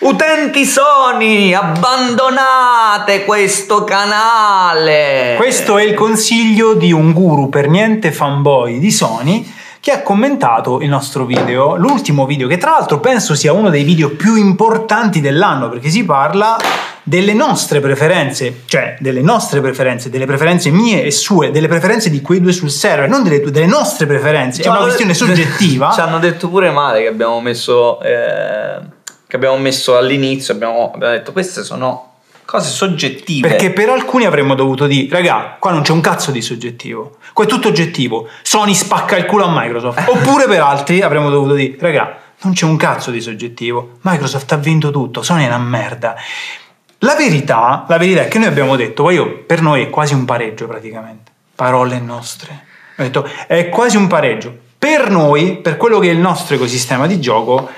Utenti Sony, abbandonate questo canale! Questo è il consiglio di un guru per niente fanboy di Sony che ha commentato il nostro video, l'ultimo video che tra l'altro penso sia uno dei video più importanti dell'anno perché si parla delle nostre preferenze, cioè delle nostre preferenze, delle preferenze mie e sue, delle preferenze di quei due sul server, non delle, delle nostre preferenze, è una questione soggettiva. Ci hanno detto pure male che abbiamo messo... Eh che abbiamo messo all'inizio, abbiamo, abbiamo detto queste sono cose soggettive. Perché per alcuni avremmo dovuto dire, raga, qua non c'è un cazzo di soggettivo, qua è tutto oggettivo, Sony spacca il culo a Microsoft. Oppure per altri avremmo dovuto dire, raga, non c'è un cazzo di soggettivo, Microsoft ha vinto tutto, Sony è una merda. La verità, la verità è che noi abbiamo detto, io, per noi è quasi un pareggio praticamente, parole nostre. Ho detto, è quasi un pareggio. Per noi, per quello che è il nostro ecosistema di gioco,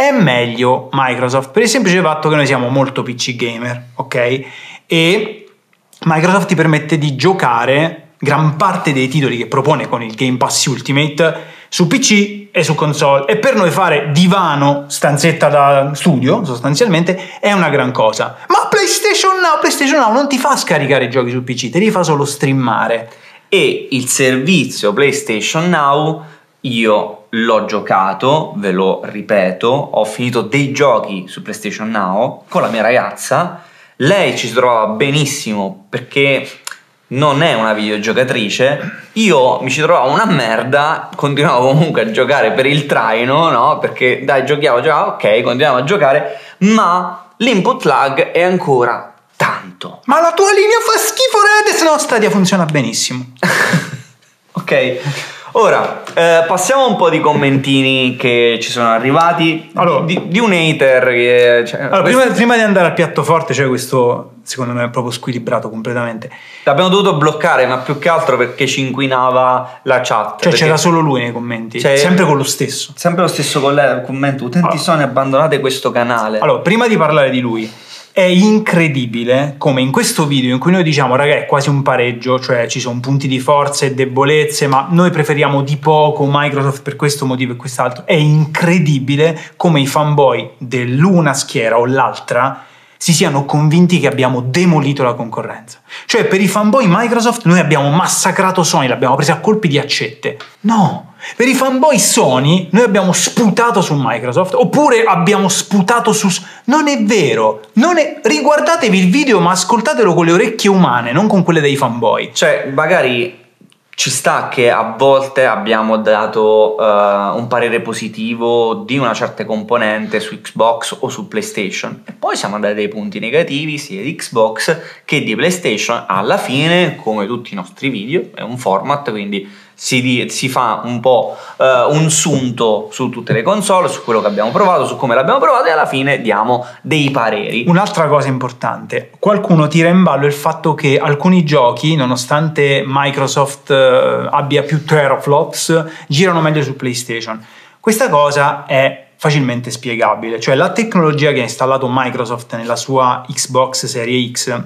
è meglio Microsoft per il semplice fatto che noi siamo molto PC gamer, ok? E Microsoft ti permette di giocare gran parte dei titoli che propone con il Game Pass Ultimate su PC e su console e per noi fare divano, stanzetta da studio sostanzialmente è una gran cosa. Ma PlayStation Now, PlayStation Now non ti fa scaricare i giochi su PC, te li fa solo streamare. E il servizio PlayStation Now io l'ho giocato, ve lo ripeto, ho finito dei giochi su PlayStation Now con la mia ragazza. Lei ci si trovava benissimo perché non è una videogiocatrice. Io mi ci trovavo una merda, continuavo comunque a giocare per il traino, no? Perché dai, giochiamo, giochiamo, ok, continuiamo a giocare, ma l'input lag è ancora tanto. Ma la tua linea fa schifo, Red, se no Stadia funziona benissimo. ok. Ora, eh, passiamo a un po' di commentini che ci sono arrivati allora, di, di, un hater che... Cioè, allora, questo... prima, prima, di andare al piatto forte, cioè questo secondo me è proprio squilibrato completamente. L'abbiamo dovuto bloccare, ma più che altro perché ci inquinava la chat. Cioè c'era solo lui nei commenti, cioè, sempre con lo stesso. Sempre lo stesso commento, utenti allora. sono abbandonate questo canale. Allora, prima di parlare di lui è incredibile come in questo video in cui noi diciamo raga è quasi un pareggio, cioè ci sono punti di forza e debolezze, ma noi preferiamo di poco Microsoft per questo motivo e quest'altro. È incredibile come i fanboy dell'una schiera o l'altra si siano convinti che abbiamo demolito la concorrenza. Cioè per i fanboy Microsoft noi abbiamo massacrato Sony, l'abbiamo presa a colpi di accette. No, per i fanboy Sony noi abbiamo sputato su Microsoft oppure abbiamo sputato su... Non è vero, non è... riguardatevi il video ma ascoltatelo con le orecchie umane, non con quelle dei fanboy. Cioè magari ci sta che a volte abbiamo dato uh, un parere positivo di una certa componente su Xbox o su PlayStation e poi siamo andati dai punti negativi sia di Xbox che di PlayStation. Alla fine, come tutti i nostri video, è un format, quindi si, si, fa un po' uh, un sunto su tutte le console, su quello che abbiamo provato, su come l'abbiamo provato e alla fine diamo dei pareri. Un'altra cosa importante, qualcuno tira in ballo il fatto che alcuni giochi, nonostante Microsoft uh, abbia più teraflops, girano meglio su PlayStation. Questa cosa è facilmente spiegabile, cioè la tecnologia che ha installato Microsoft nella sua Xbox Serie X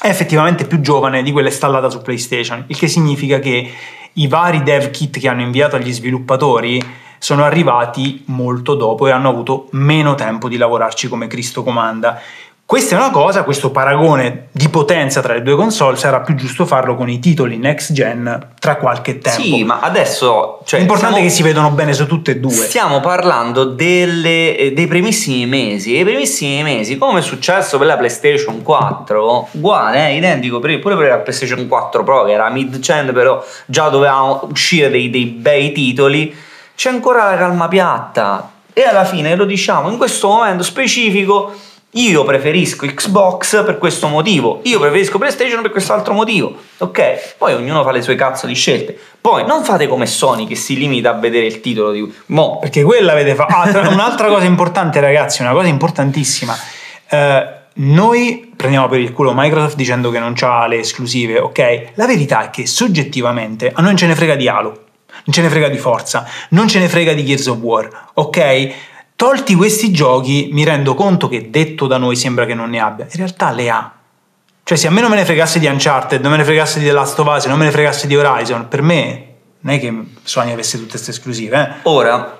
è effettivamente più giovane di quella installata su PlayStation, il che significa che i vari dev kit che hanno inviato agli sviluppatori sono arrivati molto dopo e hanno avuto meno tempo di lavorarci come Cristo comanda. Questa è una cosa, questo paragone di potenza tra le due console sarà più giusto farlo con i titoli next gen tra qualche tempo. Sì, ma adesso... Cioè, L'importante stiamo, è che si vedono bene su tutte e due. Stiamo parlando delle, eh, dei primissimi mesi. E i primissimi mesi, come è successo per la PlayStation 4, uguale, eh, identico, pure per la PlayStation 4 Pro, che era mid-gen, però già dovevamo uscire dei, dei bei titoli, c'è ancora la calma piatta. E alla fine lo diciamo, in questo momento specifico io preferisco Xbox per questo motivo, io preferisco PlayStation per quest'altro motivo. Ok? Poi ognuno fa le sue cazzo di scelte. Poi non fate come Sony che si limita a vedere il titolo di Mo. Perché quella avete fatto. Ah, un'altra cosa importante, ragazzi, una cosa importantissima. Eh, noi prendiamo per il culo Microsoft dicendo che non ha le esclusive, ok? La verità è che soggettivamente a noi non ce ne frega di Halo, non ce ne frega di Forza, non ce ne frega di Gears of War, ok? Tolti questi giochi, mi rendo conto che detto da noi sembra che non ne abbia, in realtà le ha. Cioè, se a me non me ne fregasse di Uncharted, non me ne fregasse di The Last of Us, non me ne fregasse di Horizon, per me non è che Sony avesse tutte queste esclusive. Eh? Ora,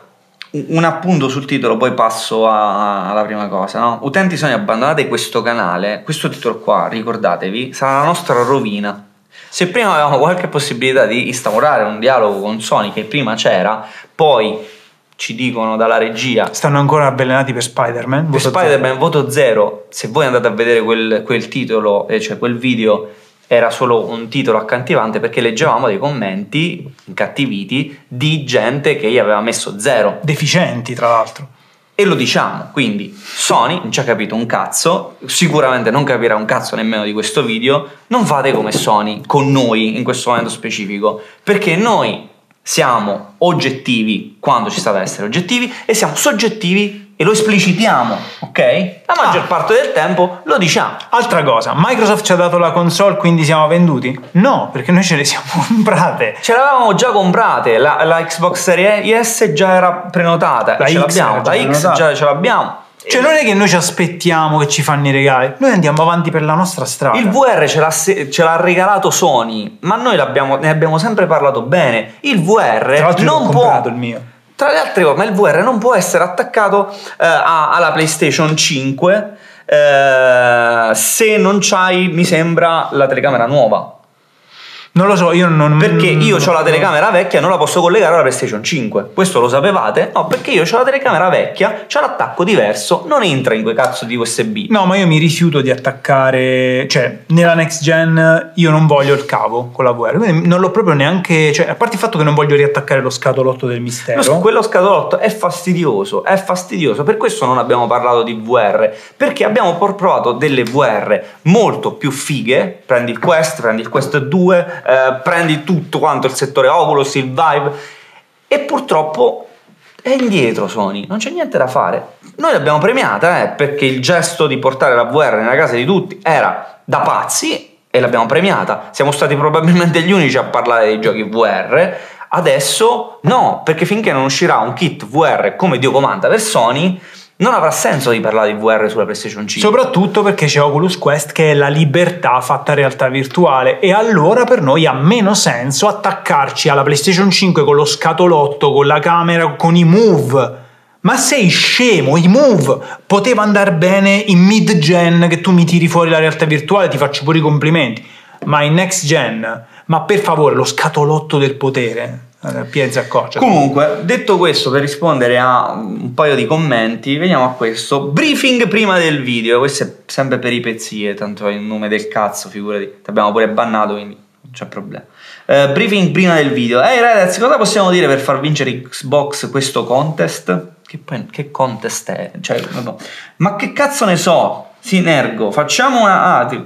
un appunto sul titolo, poi passo a- alla prima cosa. No? Utenti Sony abbandonate questo canale, questo titolo qua, ricordatevi, sarà la nostra rovina. Se prima avevamo qualche possibilità di instaurare un dialogo con Sony, che prima c'era, poi ci dicono dalla regia Stanno ancora avvelenati per Spider-Man. per voto Spider-Man voto zero, se voi andate a vedere quel, quel titolo, eh, cioè quel video, era solo un titolo accattivante perché leggevamo dei commenti incattiviti di gente che gli aveva messo zero. zero. Deficienti, tra l'altro. E lo diciamo, quindi Sony non ci ha capito un cazzo, sicuramente non capirà un cazzo nemmeno di questo video, non fate come Sony con noi in questo momento specifico, perché noi siamo oggettivi quando ci sta da essere oggettivi e siamo soggettivi e lo esplicitiamo, ok? La maggior Ah. parte del tempo lo diciamo. Altra cosa, Microsoft ci ha dato la console, quindi siamo venduti? No, perché noi ce le siamo comprate. Ce l'avevamo già comprate, la, la Xbox Series S già era prenotata, La ce X l'abbiamo, la X già ce l'abbiamo. Cioè non è che noi ci aspettiamo che ci fanno i regali, noi andiamo avanti per la nostra strada. Il VR ce l'ha, se- ce l'ha regalato Sony, ma noi ne abbiamo sempre parlato bene. Il VR non può. il mio. Tra le altre cose, ma il VR non può essere attaccato eh, a- alla PlayStation 5 eh, se non c'hai, mi sembra, la telecamera nuova. Non lo so, io non... Perché io ho la telecamera vecchia non la posso collegare alla PlayStation 5. Questo lo sapevate? No, perché io ho la telecamera vecchia, c'ha l'attacco diverso, non entra in quei cazzo di USB. No, ma io mi rifiuto di attaccare, cioè nella next gen io non voglio il cavo con la VR, quindi non l'ho proprio neanche, cioè a parte il fatto che non voglio riattaccare lo scatolotto del mistero. Lo- quello scatolotto è fastidioso, è fastidioso, per questo non abbiamo parlato di VR, perché abbiamo provato delle VR molto più fighe, prendi il Quest, prendi il Quest 2, eh, prendi tutto quanto il settore Oculus, il Vive, e purtroppo è indietro Sony, non c'è niente da fare. Noi l'abbiamo premiata, eh, perché il gesto di portare la VR nella casa di tutti era da pazzi e l'abbiamo premiata. Siamo stati probabilmente gli unici a parlare dei giochi VR. Adesso no, perché finché non uscirà un kit VR come Dio comanda per Sony, non avrà senso di parlare di VR sulla PlayStation 5. Soprattutto perché c'è Oculus Quest che è la libertà fatta realtà virtuale e allora per noi ha meno senso attaccarci alla PlayStation 5 con lo scatolotto, con la camera, con i move. Ma sei scemo, i move poteva andare bene in mid gen che tu mi tiri fuori la realtà virtuale, ti faccio pure i complimenti. Ma in next gen, ma per favore, lo scatolotto del potere, eh, Piazza Coccia. Comunque, detto questo, per rispondere a un paio di commenti, veniamo a questo. Briefing prima del video, questo è sempre peripezie, tanto è il nome del cazzo, figurati. Ti abbiamo pure bannato, quindi non c'è problema. Eh, briefing prima del video. Ehi ragazzi, cosa possiamo dire per far vincere Xbox questo contest? Che, poi, che contest è? Cioè, ma che cazzo ne so? Sinergo, facciamo una... Ah,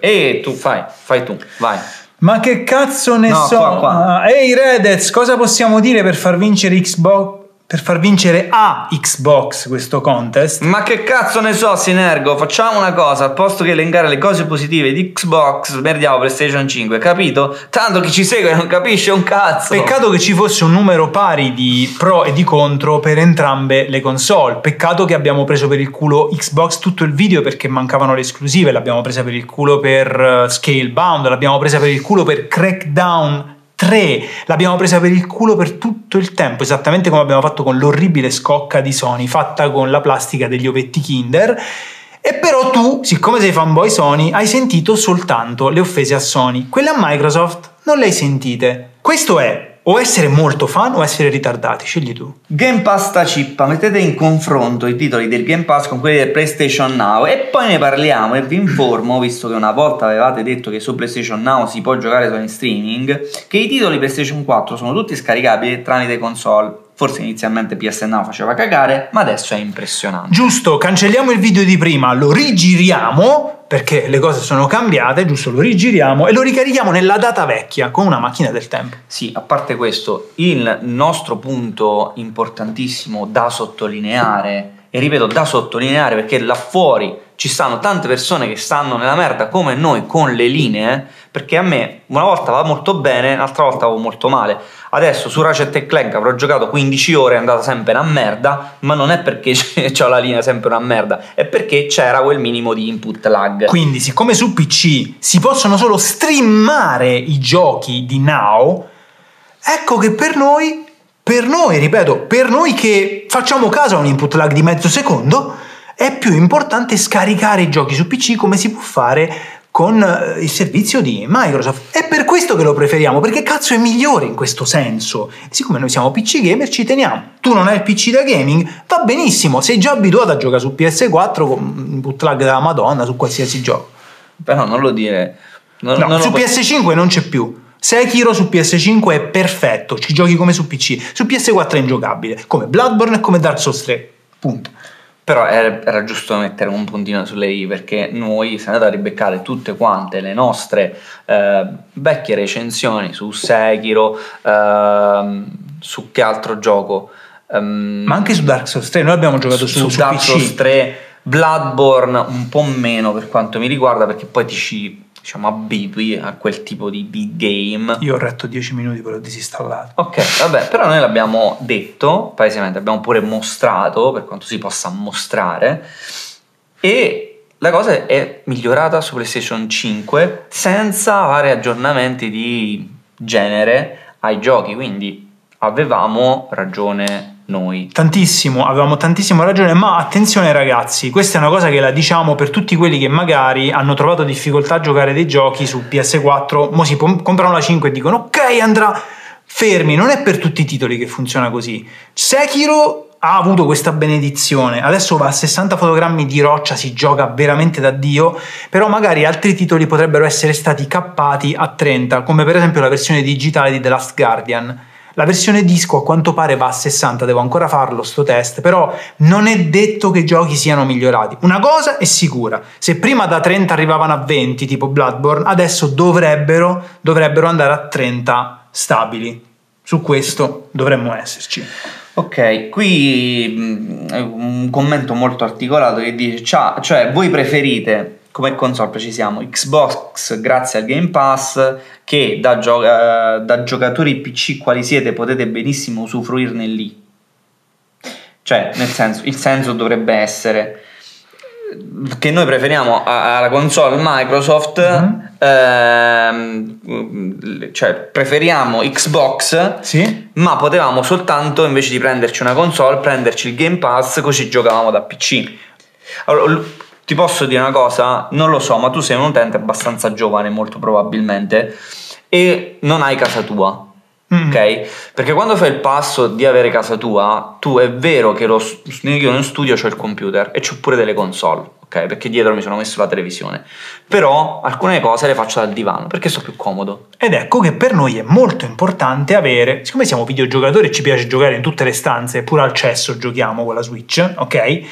e tu fai, fai tu, vai. Ma che cazzo ne No, so? qua, qua. Ah, Ehi Redez, cosa possiamo dire per far vincere Xbox? Per far vincere a Xbox questo contest? Ma che cazzo ne so, Sinergo? Facciamo una cosa, al posto che elencare le cose positive di Xbox, merdiamo PlayStation 5, capito? Tanto chi ci segue non capisce un cazzo. Peccato che ci fosse un numero pari di pro e di contro per entrambe le console. Peccato che abbiamo preso per il culo Xbox tutto il video perché mancavano le esclusive. L'abbiamo presa per il culo per eh, Scalebound, l'abbiamo presa per il culo per Crackdown 3, l'abbiamo presa per il culo per tutto il tempo, esattamente come abbiamo fatto con l'orribile scocca di Sony fatta con la plastica degli ovetti Kinder. E però tu, siccome sei fanboy Sony, hai sentito soltanto le offese a Sony. Quelle a Microsoft non le hai sentite. Questo è o essere molto fan o essere ritardati, scegli tu. Game Pass sta cippa, mettete in confronto i titoli del Game Pass con quelli del PlayStation Now e poi ne parliamo e vi informo, visto che una volta avevate detto che su PlayStation Now si può giocare solo in streaming, che i titoli PlayStation 4 sono tutti scaricabili tramite console. Forse inizialmente PS Now faceva cagare, ma adesso è impressionante. Giusto, cancelliamo il video di prima, lo rigiriamo perché le cose sono cambiate, giusto, lo rigiriamo e lo ricarichiamo nella data vecchia con una macchina del tempo. Sì, a parte questo, il nostro punto importantissimo da sottolineare, e ripeto da sottolineare perché là fuori ci stanno tante persone che stanno nella merda come noi con le linee, perché a me una volta va molto bene, l'altra volta va molto male. Adesso su Ratchet Clank avrò giocato 15 ore, è andata sempre una merda, ma non è perché ho la linea sempre una merda, è perché c'era quel minimo di input lag. Quindi, siccome su PC si possono solo streamare i giochi di Now, ecco che per noi Per noi, ripeto, per noi che facciamo caso a un input lag di mezzo secondo, è più importante scaricare i giochi su PC come si può fare con eh, il servizio di Microsoft. È per questo che lo preferiamo, perché cazzo è migliore in questo senso. Siccome noi siamo PC gamer, ci teniamo. Tu non hai il PC da gaming, va benissimo, sei già abituato a giocare su PS4 con input lag della Madonna su qualsiasi gioco. Però non lo dire. Non, No, non su lo- PS5 non c'è più. Sekiro su PS5 è perfetto, ci giochi come su PC. Su PS4 è ingiocabile, come Bloodborne e come Dark Souls 3. Punto. Però era, era giusto mettere un puntino sulle i perché noi siamo andati a ribeccare tutte quante le nostre eh, vecchie recensioni su Sekiro, ehm, su che altro gioco. Ehm, Ma anche su Dark Souls 3 noi abbiamo giocato su, su Dark PC. Souls 3, Bloodborne un po' meno per quanto mi riguarda perché poi ti ci diciamo, abitui a quel tipo di, di game. Io ho retto 10 minuti poi l'ho disinstallato. Ok, vabbè, però noi l'abbiamo detto, palesemente, abbiamo pure mostrato, per quanto si possa mostrare, e la cosa è migliorata su PlayStation 5 senza vari aggiornamenti di genere ai giochi, quindi avevamo ragione noi. Tantissimo, avevamo tantissimo ragione, ma attenzione ragazzi, questa è una cosa che la diciamo per tutti quelli che magari hanno trovato difficoltà a giocare dei giochi su PS4, mo si comprano la 5 e dicono ok andrà, fermi, non è per tutti i titoli che funziona così. Sekiro ha avuto questa benedizione, adesso va a 60 fotogrammi di roccia, si gioca veramente da Dio, però magari altri titoli potrebbero essere stati cappati a 30, come per esempio la versione digitale di The Last Guardian. La versione disco a quanto pare va a 60, devo ancora farlo sto test, però non è detto che i giochi siano migliorati. Una cosa è sicura, se prima da 30 arrivavano a 20 tipo Bloodborne, adesso dovrebbero, dovrebbero andare a 30 stabili. Su questo dovremmo esserci. Ok, qui mh, un commento molto articolato che dice, "Ciao, cioè voi preferite come console precisiamo Xbox grazie al Game Pass che da, gio- eh, da giocatori PC quali siete potete benissimo usufruirne lì. Cioè, nel senso, il senso dovrebbe essere che noi preferiamo alla console Microsoft, Mhm. ehm, cioè preferiamo Xbox Sì? ma potevamo soltanto invece di prenderci una console prenderci il Game Pass così giocavamo da PC allora, ti posso dire una cosa? Non lo so ma tu sei un utente abbastanza giovane molto probabilmente e non hai casa tua Mm. ok? Perché quando fai il passo di avere casa tua tu è vero che lo, io in studio ho il computer e ho pure delle console ok? Perché dietro mi sono messo la televisione. Però alcune cose le faccio dal divano perché sto più comodo. Ed ecco che per noi è molto importante avere, siccome siamo videogiocatori e ci piace giocare in tutte le stanze, pure al cesso giochiamo con la Switch, ok?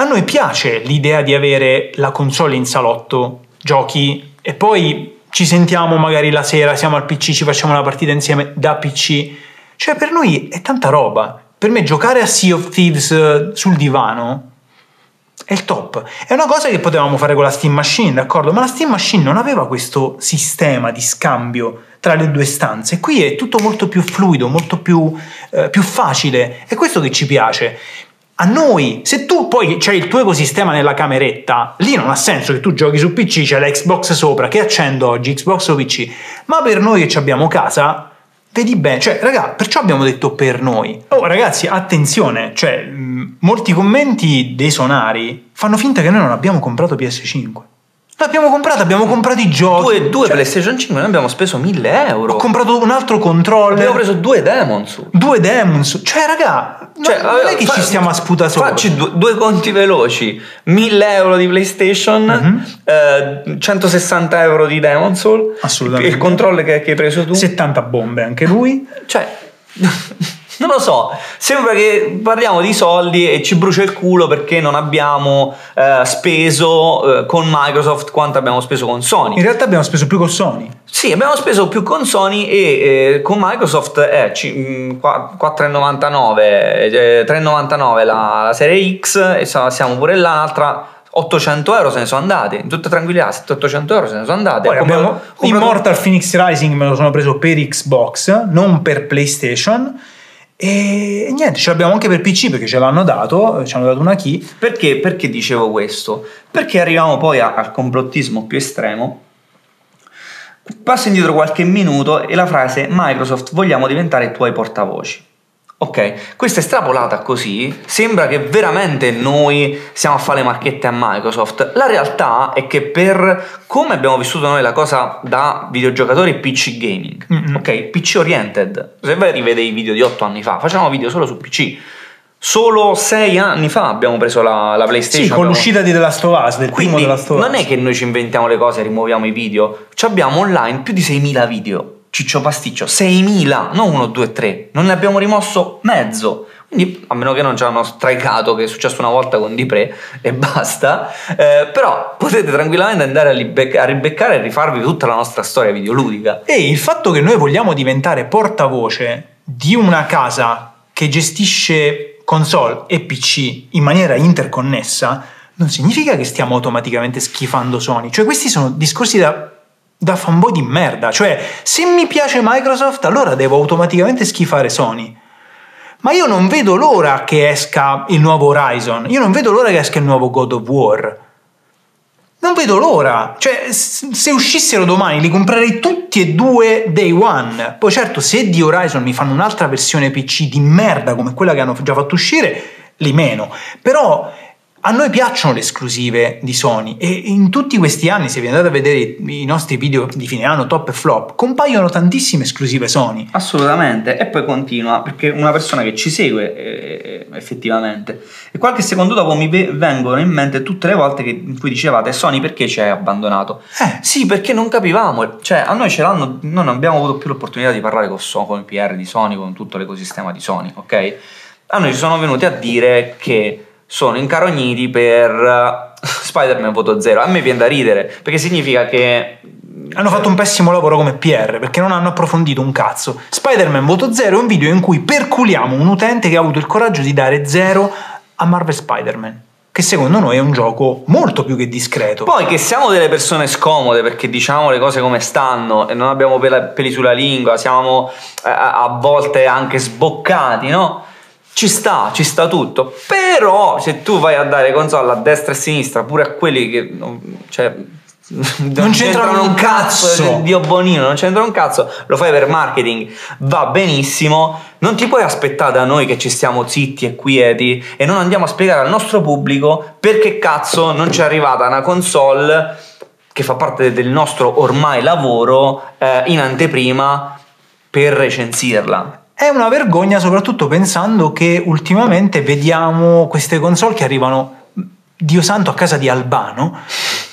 A noi piace l'idea di avere la console in salotto, giochi e poi ci sentiamo magari la sera, siamo al PC, ci facciamo una partita insieme da PC. Cioè per noi è tanta roba. Per me giocare a Sea of Thieves eh, sul divano è il top. È una cosa che potevamo fare con la Steam Machine, d'accordo? Ma la Steam Machine non aveva questo sistema di scambio tra le due stanze. Qui è tutto molto più fluido, molto più, eh, più facile. È questo che ci piace. A noi, se tu poi c'hai il tuo ecosistema nella cameretta, lì non ha senso che tu giochi su PC, c'è la Xbox sopra, che accendo oggi, Xbox o PC. Ma per noi che abbiamo casa, Vedi bene, cioè, raga, perciò abbiamo detto per noi. Oh, ragazzi, attenzione, cioè, mh, molti commenti dei sonari fanno finta che noi non abbiamo comprato PS5. L'abbiamo comprato, abbiamo comprato i giochi. due, due Cioè, PlayStation 5 noi abbiamo speso 1000 euro Ho comprato un altro controller. abbiamo preso due Demon su due Demons. Cioè, raga, Cioè, non, non è che fa- ci stiamo a sputare sopra. Facci due, due conti veloci: 1000 euro di PlayStation, Mhm. eh, 160 euro di Demon Soul. Assolutamente. Il controllo che, che hai preso tu. 70 bombe anche lui. Cioè, non lo so. Sembra che parliamo di soldi e ci brucia il culo perché non abbiamo eh, speso eh, con Microsoft quanto abbiamo speso con Sony. In realtà abbiamo speso più con Sony. Sì, abbiamo speso più con Sony e eh, con Microsoft è ci- mh, qua- 4,99, eh, 3,99 la, la serie X e siamo pure là, un'altra 800 euro se ne sono andate, in tutta tranquillità, 700-800 euro se ne sono andate. Poi abbiamo comprato- Immortal Phoenix Rising, me lo sono preso per Xbox, non per PlayStation. E niente, ce l'abbiamo anche per PC perché ce l'hanno dato, ci hanno dato una key. Perché, perché dicevo questo? Perché arriviamo poi a- al complottismo più estremo. Passo indietro qualche minuto e la frase Microsoft vogliamo diventare tuoi portavoci. Ok, questa estrapolata così sembra che veramente noi stiamo a fare le marchette a Microsoft. La realtà è che per come abbiamo vissuto noi la cosa da videogiocatori PC gaming, Mm-mm. ok, PC oriented, se vai a rivedere i video di 8 anni fa, facevamo video solo su PC. Solo 6 anni fa abbiamo preso la, la PlayStation. Sì, con abbiamo- l'uscita di The Last of Us, del primo quindi The Last of Us. non è che noi ci inventiamo le cose e rimuoviamo i video, ci abbiamo online più di 6.000 video. Ciccio pasticcio, 6.000, non 1, 2, 3. Non ne abbiamo rimosso mezzo. Quindi, a meno che non ci hanno straicato, che è successo una volta con Dipre e basta. eh, però potete tranquillamente andare a, libe- a ribeccare e rifarvi tutta la nostra storia videoludica. E il fatto che noi vogliamo diventare portavoce di una casa che gestisce console e PC in maniera interconnessa non significa che stiamo automaticamente schifando Sony. Cioè questi sono discorsi da, da fanboy di merda. Cioè se mi piace Microsoft allora devo automaticamente schifare Sony. Ma io non vedo l'ora che esca il nuovo Horizon, io non vedo l'ora che esca il nuovo God of War. Non vedo l'ora. Cioè, se uscissero domani li comprerei tutti e due day one. Poi certo, se di Horizon mi fanno un'altra versione PC di merda come quella che hanno già fatto uscire, li meno. Però a noi piacciono le esclusive di Sony e in tutti questi anni, se vi andate a vedere i nostri video di fine anno top e flop, compaiono tantissime esclusive Sony. Assolutamente, e poi continua perché una persona che ci segue eh, effettivamente e qualche secondo dopo mi ve- vengono in mente tutte le volte che, in cui dicevate Sony perché ci hai abbandonato? Eh, Sì, perché non capivamo, cioè a noi ce l'hanno, non abbiamo avuto più l'opportunità di parlare con, So- con il PR di Sony, con tutto l'ecosistema di Sony, ok? A noi ci sono venuti a dire che sono incarogniti per eh, Spider-Man voto zero. A me viene da ridere perché significa che Hanno fatto un pessimo lavoro come PR perché non hanno approfondito un cazzo. Spider-Man voto 0 è un video in cui perculiamo un utente che ha avuto il coraggio di dare 0 a Marvel Spider-Man. Che secondo noi è un gioco molto più che discreto. Poi che siamo delle persone scomode perché diciamo le cose come stanno e non abbiamo peli sulla lingua, siamo eh, a volte anche sboccati, no? Ci sta, ci sta tutto. Però se tu vai a dare console a destra e a sinistra, pure a quelli che non, cioè, non, c'entrano un cazzo. Dio bonino, non c'entra un cazzo, lo fai per marketing, va benissimo. Non ti puoi aspettare da noi che ci stiamo zitti e quieti e non andiamo a spiegare al nostro pubblico perché cazzo non ci è arrivata una console che fa parte del nostro ormai lavoro eh, in anteprima per recensirla. È una vergogna soprattutto pensando che ultimamente vediamo queste console che arrivano, Dio santo, a casa di Albano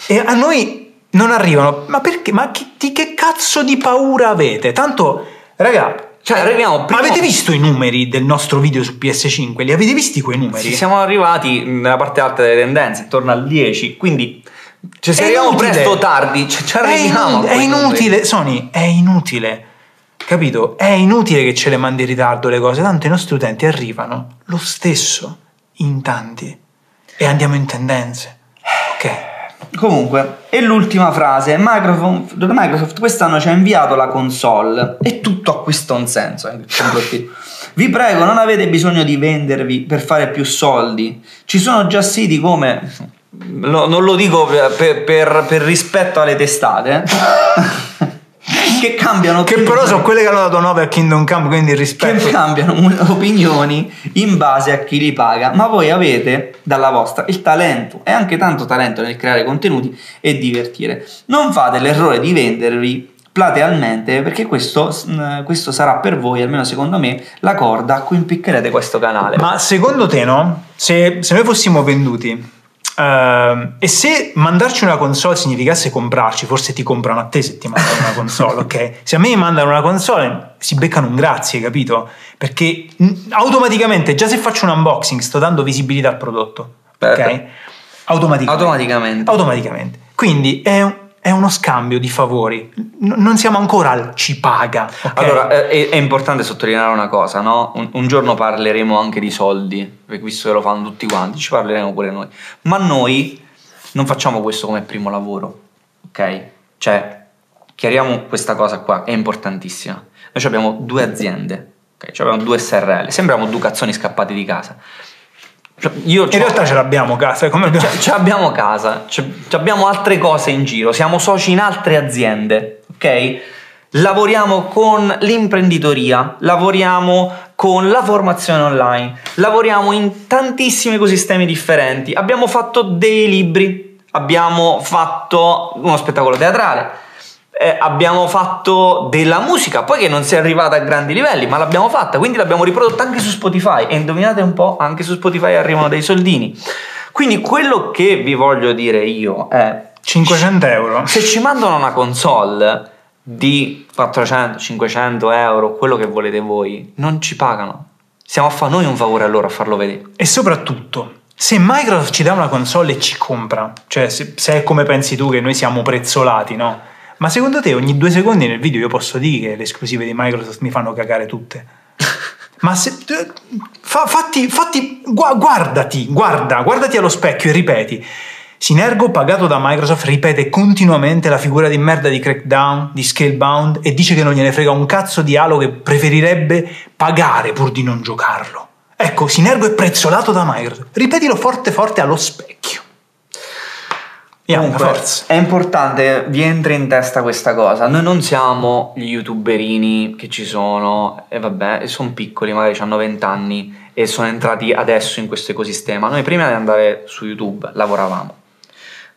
e a noi non arrivano. Ma perché? Ma che, di che cazzo di paura avete? Tanto, raga, Cioè, arriviamo ma prima- avete visto i numeri del nostro video su PS5? Li avete visti quei numeri? Sì, siamo arrivati nella parte alta delle tendenze, intorno al 10, quindi cioè, se È arriviamo inutile. presto o tardi, ci, ci È, arriviamo. è quei numeri. inutile, Sony, è inutile. Capito? È inutile che ce le mandi in ritardo le cose, tanto i nostri utenti arrivano lo stesso in tanti e andiamo in tendenze. Ok. Comunque, e l'ultima frase, Microsoft, Microsoft quest'anno ci ha inviato la console e tutto acquista un senso. eh. Vi prego, non avete bisogno di vendervi per fare più soldi. Ci sono già siti come... lo- non lo dico per, per- per rispetto alle testate, eh, che cambiano... Che però sono quelle che hanno dato 9 a Kingdom Come, quindi che rispetto. cambiano opinioni in base a chi li paga, ma voi avete dalla vostra il talento e anche tanto talento nel creare contenuti e divertire. Non fate l'errore di vendervi platealmente perché questo, questo sarà per voi, almeno secondo me, la corda a cui impiccherete questo canale. Ma secondo te, no? Se, se noi fossimo venduti ehm, e se mandarci una console significasse comprarci, forse ti comprano a te se ti mandano una console, ok? Se a me mi mandano una console, si beccano un grazie, capito? Perché automaticamente, già se faccio un unboxing, sto dando visibilità al prodotto, ok? Certo. Automaticamente. Automaticamente. Automaticamente. Quindi è, un- è uno scambio di favori. N- non siamo ancora al ci paga. ok? Allora, è, è importante sottolineare una cosa, no? Un, un giorno parleremo anche di soldi, visto che lo fanno tutti quanti, ci parleremo pure noi. Ma noi non facciamo questo come primo lavoro, ok? Cioè, chiariamo questa cosa qua, è importantissima. Noi abbiamo due aziende, ok? Cioè abbiamo due SRL, sembriamo due cazzoni scappati di casa. Cioè, io In realtà ce l'abbiamo, cazzo. Come abbiamo... Ci abbiamo casa, ci abbiamo altre cose in giro, siamo soci in altre aziende, ok? Lavoriamo con l'imprenditoria, lavoriamo con la formazione online. Lavoriamo in tantissimi ecosistemi differenti. Abbiamo fatto dei libri, abbiamo fatto uno spettacolo teatrale, eh, abbiamo fatto della musica, poi che non si è arrivata a grandi livelli, ma l'abbiamo fatta, quindi l'abbiamo riprodotta anche su Spotify e indovinate un po', anche su Spotify arrivano dei soldini. Quindi quello che vi voglio dire io è 500 euro. se ci mandano una console di 400-500 euro, quello che volete voi, non ci pagano. Stiamo a fare noi un favore a loro a farlo vedere. E soprattutto, se Microsoft ci dà una console e ci compra, cioè se, se è come pensi tu che noi siamo prezzolati, no? Ma secondo te ogni due secondi nel video io posso dire che le esclusive di Microsoft mi fanno cagare tutte? Ma se, eh, fa- fatti, fatti, gua- guardati, guarda, guardati allo specchio e ripeti. Sinergo, pagato da Microsoft, ripete continuamente la figura di merda di Crackdown, di Scalebound e dice che non gliene frega un cazzo di Halo che preferirebbe pagare pur di non giocarlo. Ecco, Sinergo è prezzolato da Microsoft. Ripetilo forte forte allo specchio. Bianca, Comunque, forza. è importante, vi entra in testa questa cosa. Noi non siamo gli youtuberini che ci sono, e vabbè, sono piccoli, magari hanno 20 anni e sono entrati adesso in questo ecosistema. Noi prima di andare su YouTube lavoravamo.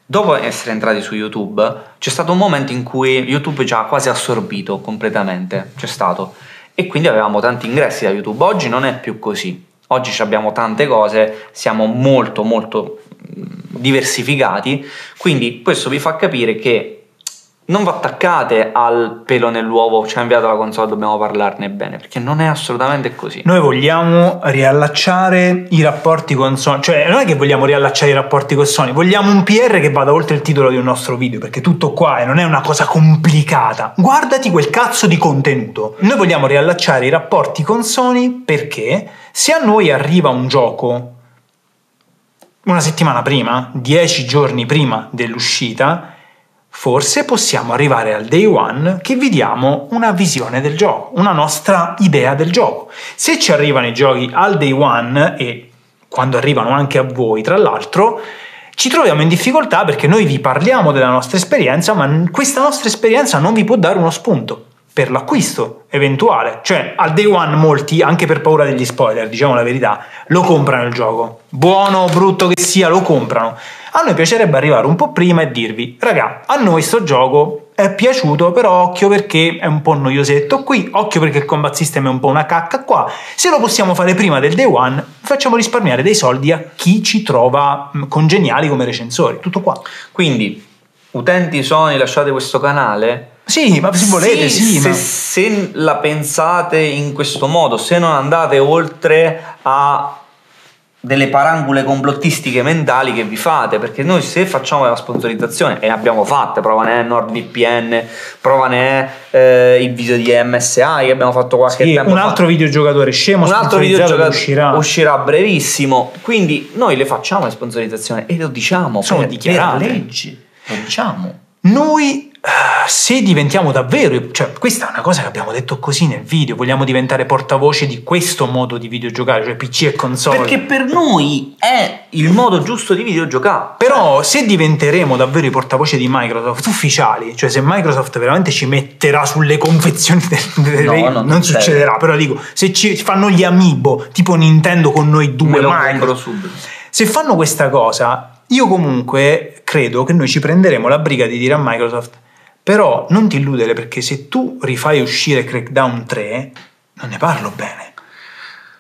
Dopo essere entrati su YouTube, c'è stato un momento in cui YouTube ci ha quasi assorbito completamente, c'è stato. E quindi avevamo tanti ingressi da YouTube. Oggi non è più così. Oggi abbiamo tante cose, siamo molto molto diversificati, quindi questo vi fa capire che non vi attaccate al pelo nell'uovo, ci ha inviato la console, dobbiamo parlarne bene, perché non è assolutamente così. Noi vogliamo riallacciare i rapporti con Sony, cioè non è che vogliamo riallacciare i rapporti con Sony, vogliamo un PR che vada oltre il titolo di un nostro video, perché tutto qua e non è una cosa complicata. Guardati quel cazzo di contenuto. Noi vogliamo riallacciare i rapporti con Sony perché se a noi arriva un gioco una settimana prima, dieci giorni prima dell'uscita, forse possiamo arrivare al day one che vi diamo una visione del gioco, una nostra idea del gioco. Se ci arrivano i giochi al day one e quando arrivano anche a voi, tra l'altro, ci troviamo in difficoltà perché noi vi parliamo della nostra esperienza, ma questa nostra esperienza non vi può dare uno spunto per l'acquisto eventuale. Cioè, al day one molti, anche per paura degli spoiler, diciamo la verità, lo comprano il gioco. Buono o brutto che sia, lo comprano. A noi piacerebbe arrivare un po' prima e dirvi, raga, a noi sto gioco è piaciuto, però occhio perché è un po' noiosetto qui, occhio perché il combat system è un po' una cacca qua. Se lo possiamo fare prima del day one, facciamo risparmiare dei soldi a chi ci trova mh, congeniali come recensori. Tutto qua. Quindi, utenti Sony, lasciate questo canale. Sì, ma se volete, sì, se, ma... se la pensate in questo modo, se non andate oltre a delle parangole complottistiche mentali che vi fate perché noi se facciamo la sponsorizzazione e abbiamo fatte prova ne è NordVPN prova ne è eh, il video di MSI che abbiamo fatto qualche Sì, tempo un fa. altro videogiocatore scemo un altro che uscirà. uscirà brevissimo quindi noi le facciamo le sponsorizzazioni e lo diciamo Sono per, dichiarate. per legge lo diciamo Noi, eh, se diventiamo davvero, cioè questa è una cosa che abbiamo detto così nel video, vogliamo diventare portavoce di questo modo di videogiocare, cioè PC e console. perché per noi è il modo giusto di videogiocare Però se diventeremo davvero i portavoce di Microsoft ufficiali, cioè se Microsoft veramente ci metterà sulle confezioni del, del- No, non, non succede. succederà, però dico, se ci fanno gli amiibo, tipo Nintendo con noi due, se fanno questa cosa, io comunque credo che noi ci prenderemo la briga di dire a Microsoft, però non ti illudere perché se tu rifai uscire Crackdown 3, non ne parlo bene.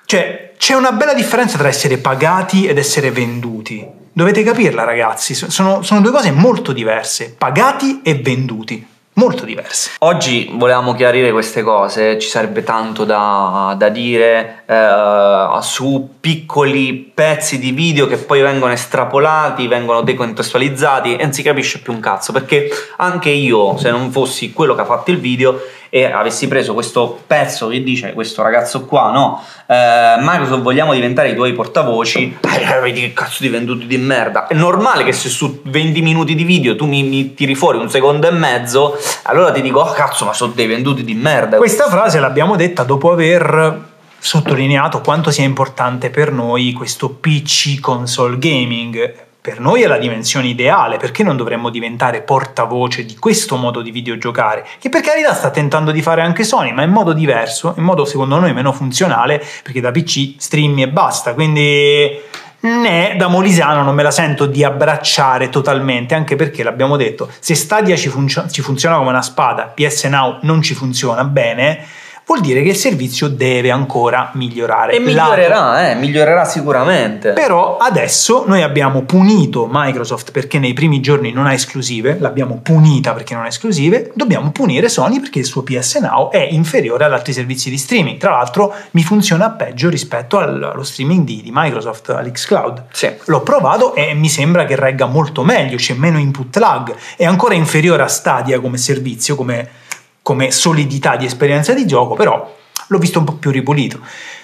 Cioè, c'è una bella differenza tra essere pagati ed essere venduti. Dovete capirla, ragazzi, so- sono, sono due cose molto diverse, pagati e venduti, molto diverse. Oggi volevamo chiarire queste cose, ci sarebbe tanto da, da dire eh, su piccoli pezzi di video che poi vengono estrapolati, vengono decontestualizzati e non si capisce più un cazzo perché anche io, se non fossi quello che ha fatto il video e avessi preso questo pezzo che dice questo ragazzo qua, no, eh, Microsoft vogliamo diventare i tuoi portavoci, eh, vedi che cazzo di venduti di merda. È normale che se su 20 minuti di video tu mi, mi tiri fuori un secondo e mezzo, allora ti dico, oh cazzo, ma sono dei venduti di merda. Questa frase l'abbiamo detta dopo aver sottolineato quanto sia importante per noi questo PC console gaming. Per noi è la dimensione ideale, perché non dovremmo diventare portavoce di questo modo di videogiocare, che per carità sta tentando di fare anche Sony, ma in modo diverso, in modo secondo noi meno funzionale, perché da PC streami e basta, quindi né da Molisano non me la sento di abbracciare totalmente, anche perché l'abbiamo detto, se Stadia ci, funziona, ci funziona come una spada, PS Now non ci funziona bene, vuol dire che il servizio deve ancora migliorare. E migliorerà, eh, migliorerà sicuramente. Però adesso noi abbiamo punito Microsoft perché nei primi giorni non ha esclusive, l'abbiamo punita perché non ha esclusive, dobbiamo punire Sony perché il suo PS Now è inferiore ad altri servizi di streaming. Tra l'altro mi funziona peggio rispetto allo streaming di, di Microsoft, all'xCloud. Sì. L'ho provato e mi sembra che regga molto meglio, c'è meno input lag, è ancora inferiore a Stadia come servizio, come come solidità di esperienza di gioco, però l'ho visto un po' più ripulito.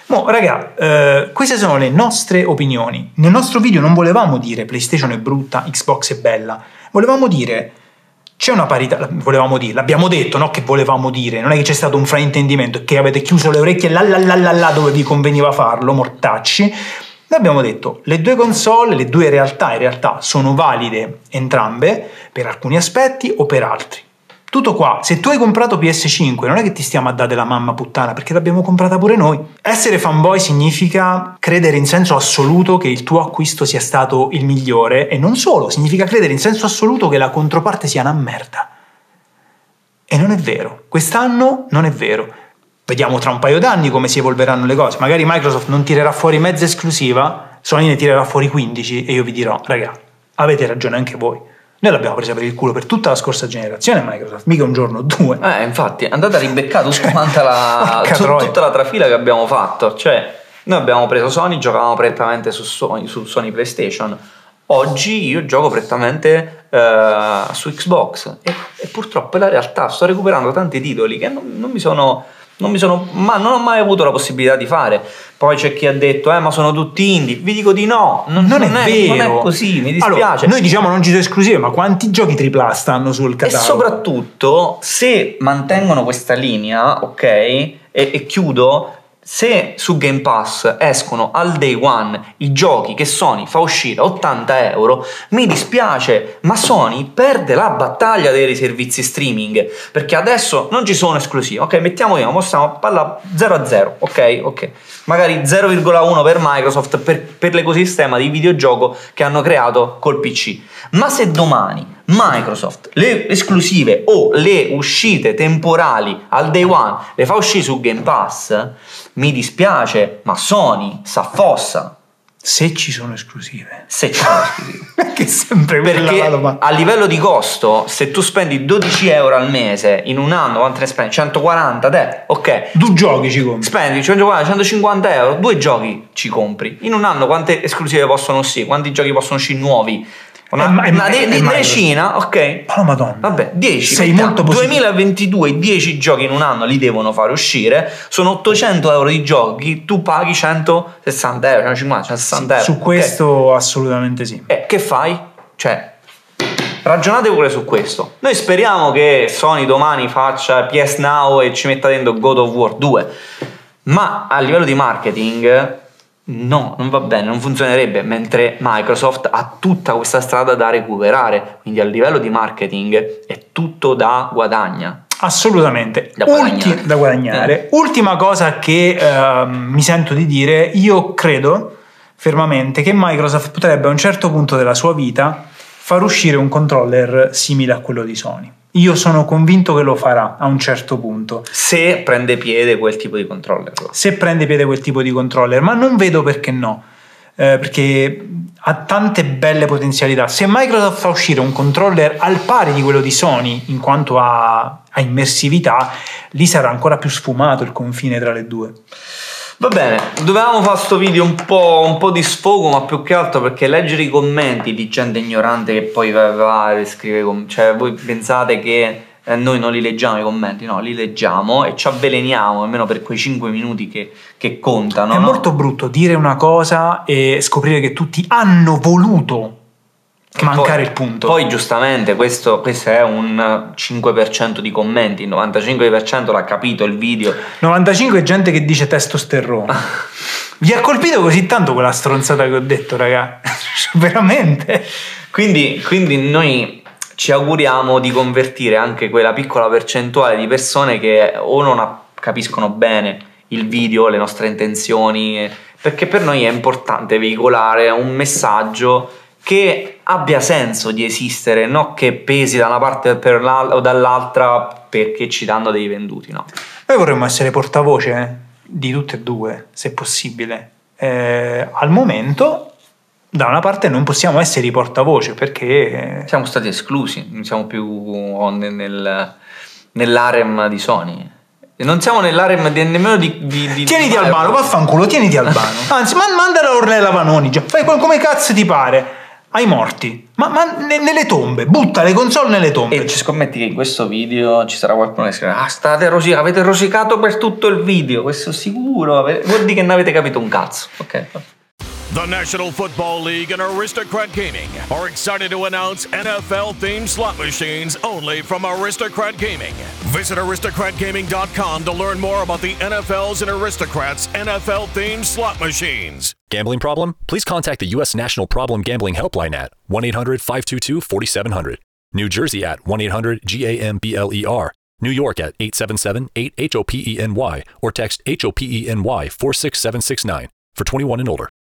Mo, raga, eh, queste sono le nostre opinioni. Nel nostro video non volevamo dire PlayStation è brutta, Xbox è bella. Volevamo dire c'è una parità, volevamo dire, l'abbiamo detto, no? Che volevamo dire, non è che c'è stato un fraintendimento, che avete chiuso le orecchie là là là là, là dove vi conveniva farlo, mortacci. Noi abbiamo detto, le due console, le due realtà in realtà sono valide entrambe per alcuni aspetti o per altri. Tutto qua, se tu hai comprato PS5 non è che ti stiamo a dare la mamma puttana perché l'abbiamo comprata pure noi. Essere fanboy significa credere in senso assoluto che il tuo acquisto sia stato il migliore e non solo, significa credere in senso assoluto che la controparte sia una merda. E non è vero, quest'anno non è vero. Vediamo tra un paio d'anni come si evolveranno le cose. Magari Microsoft non tirerà fuori mezza esclusiva, Sony ne tirerà fuori 15 e io vi dirò, raga, avete ragione anche voi. Noi l'abbiamo presa per il culo per tutta la scorsa generazione Microsoft, mica un giorno o due. Eh, infatti, andate a ribeccare tutta, la, tut, tutta la trafila che abbiamo fatto. Cioè, noi abbiamo preso Sony, giocavamo prettamente su Sony, su Sony PlayStation. Oggi io gioco prettamente eh, su Xbox e, e, purtroppo è la realtà. Sto recuperando tanti titoli che non, non mi sono non, mi sono, ma non ho mai avuto la possibilità di fare. Poi c'è chi ha detto, eh, ma sono tutti indie. Vi dico di no, non, non, non, è, vero. non è così, mi dispiace. Allora, noi diciamo non ci sono esclusive, ma quanti giochi AAA stanno sul catalogo? E soprattutto, se mantengono questa linea, ok, e, e chiudo, se su Game Pass escono al day one i giochi che Sony fa uscire a 80 euro, mi dispiace, ma Sony perde la battaglia dei servizi streaming perché adesso non ci sono esclusivi. Ok, mettiamo io, possiamo parlare 0 a 0, ok? Ok, magari 0,1 per Microsoft per, per l'ecosistema di videogioco che hanno creato col PC. Ma se domani Microsoft le esclusive o le uscite temporali al day one le fa uscire su Game Pass, mi dispiace, ma Sony s'affossa. Se ci sono esclusive. Se ci sono esclusive. Perché sempre Perché a livello di costo, se tu spendi 12 euro al mese in un anno, quanto ne spendi? 140, te, ok. Due giochi ci compri. Spendi 140, 150 euro, due giochi ci compri. In un anno quante esclusive possono uscire? Quanti giochi possono uscire nuovi? Una, è, una de- de- decina, ok. Oh madonna. Vabbè, 10. Sei molto positivo. 2022, 10 giochi in un anno li devono fare uscire. Sono 800 euro di giochi, tu paghi 160 euro, 150, 160 euro. Su questo okay. assolutamente sì. E che fai? Cioè, ragionate pure su questo. Noi speriamo che Sony domani faccia PS Now e ci metta dentro God of War 2. Ma a livello di marketing No, non va bene, non funzionerebbe, mentre Microsoft ha tutta questa strada da recuperare, quindi a livello di marketing è tutto da guadagna. Assolutamente, da guadagnare. Ulti- da guadagnare. Eh. Ultima cosa che uh, mi sento di dire, io credo fermamente che Microsoft potrebbe a un certo punto della sua vita far uscire un controller simile a quello di Sony. Io sono convinto che lo farà a un certo punto. Se prende piede quel tipo di controller. Se prende piede quel tipo di controller, ma non vedo perché no. Eh, perché ha tante belle potenzialità. Se Microsoft fa uscire un controller al pari di quello di Sony in quanto a, a immersività, lì sarà ancora più sfumato il confine tra le due. Va bene, dovevamo fare questo video un po', un po', di sfogo, ma più che altro perché leggere i commenti di gente ignorante che poi va, va e scrive, cioè voi pensate che eh, noi non li leggiamo i commenti, no, li leggiamo e ci avveleniamo almeno per quei 5 minuti che, che contano. È no? molto brutto dire una cosa e scoprire che tutti hanno voluto mancare poi, il punto. Poi giustamente questo, questo, è un 5% di commenti, il 95% l'ha capito il video. 95% è gente che dice testosterone. Vi ha colpito così tanto quella stronzata che ho detto, raga? veramente. Quindi, quindi noi ci auguriamo di convertire anche quella piccola percentuale di persone che o non capiscono bene il video, le nostre intenzioni, perché per noi è importante veicolare un messaggio che abbia senso di esistere, non che pesi da una parte o dall'altra perché ci danno dei venduti, no? Noi vorremmo essere portavoce eh, di tutte e due, se possibile. Eh, al momento, da una parte, non possiamo essere i portavoce perché Siamo stati esclusi, non siamo più nel, nel- nell'arem di Sony. Non siamo nell'arem di- nemmeno di... di, di Tieniti di- Albano, vaffanculo, tieniti Albano. Anzi, ma, mandala a Ornella Vanoni, già. fai come cazzo ti pare. Ai morti, ma, ma ne- nelle tombe, butta le console nelle tombe. E ci scommetti che in questo video ci sarà qualcuno che scrive Ah, state rosi- avete rosicato per tutto il video, questo sicuro, vuol dire che non avete capito un cazzo. Ok. The National Football League and Aristocrat Gaming are excited to announce NFL themed slot machines only from Aristocrat Gaming. Visit aristocratgaming.com to learn more about the NFL's and Aristocrats NFL themed slot machines. Gambling problem? Please contact the U.S. National Problem Gambling Helpline at 1 800 522 4700. New Jersey at 1 800 GAMBLER. New York at 877 8 HOPENY or text HOPENY 46769 for 21 and older.